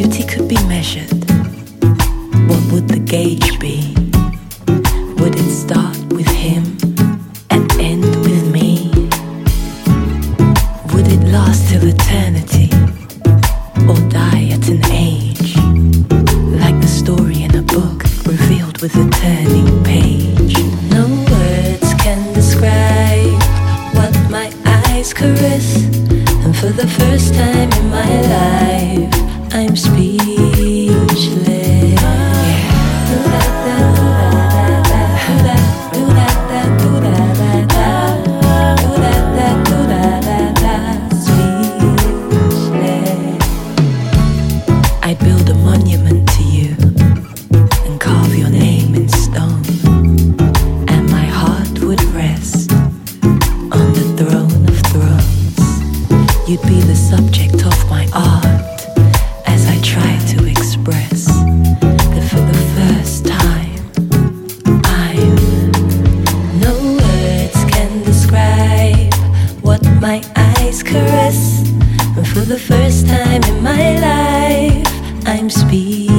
beauty could be measured, what would the gauge be? Would it start with him and end with me? Would it last till eternity or die at an age? Like the story in a book revealed with a turning page. No words can describe what my eyes caress, and for the first time in my life. I'm speechless. I build a monument to you and carve your name in stone, and my heart would rest on the throne of thrones. You'd be the subject. my eyes caress. And for the first time in my life, I'm speaking.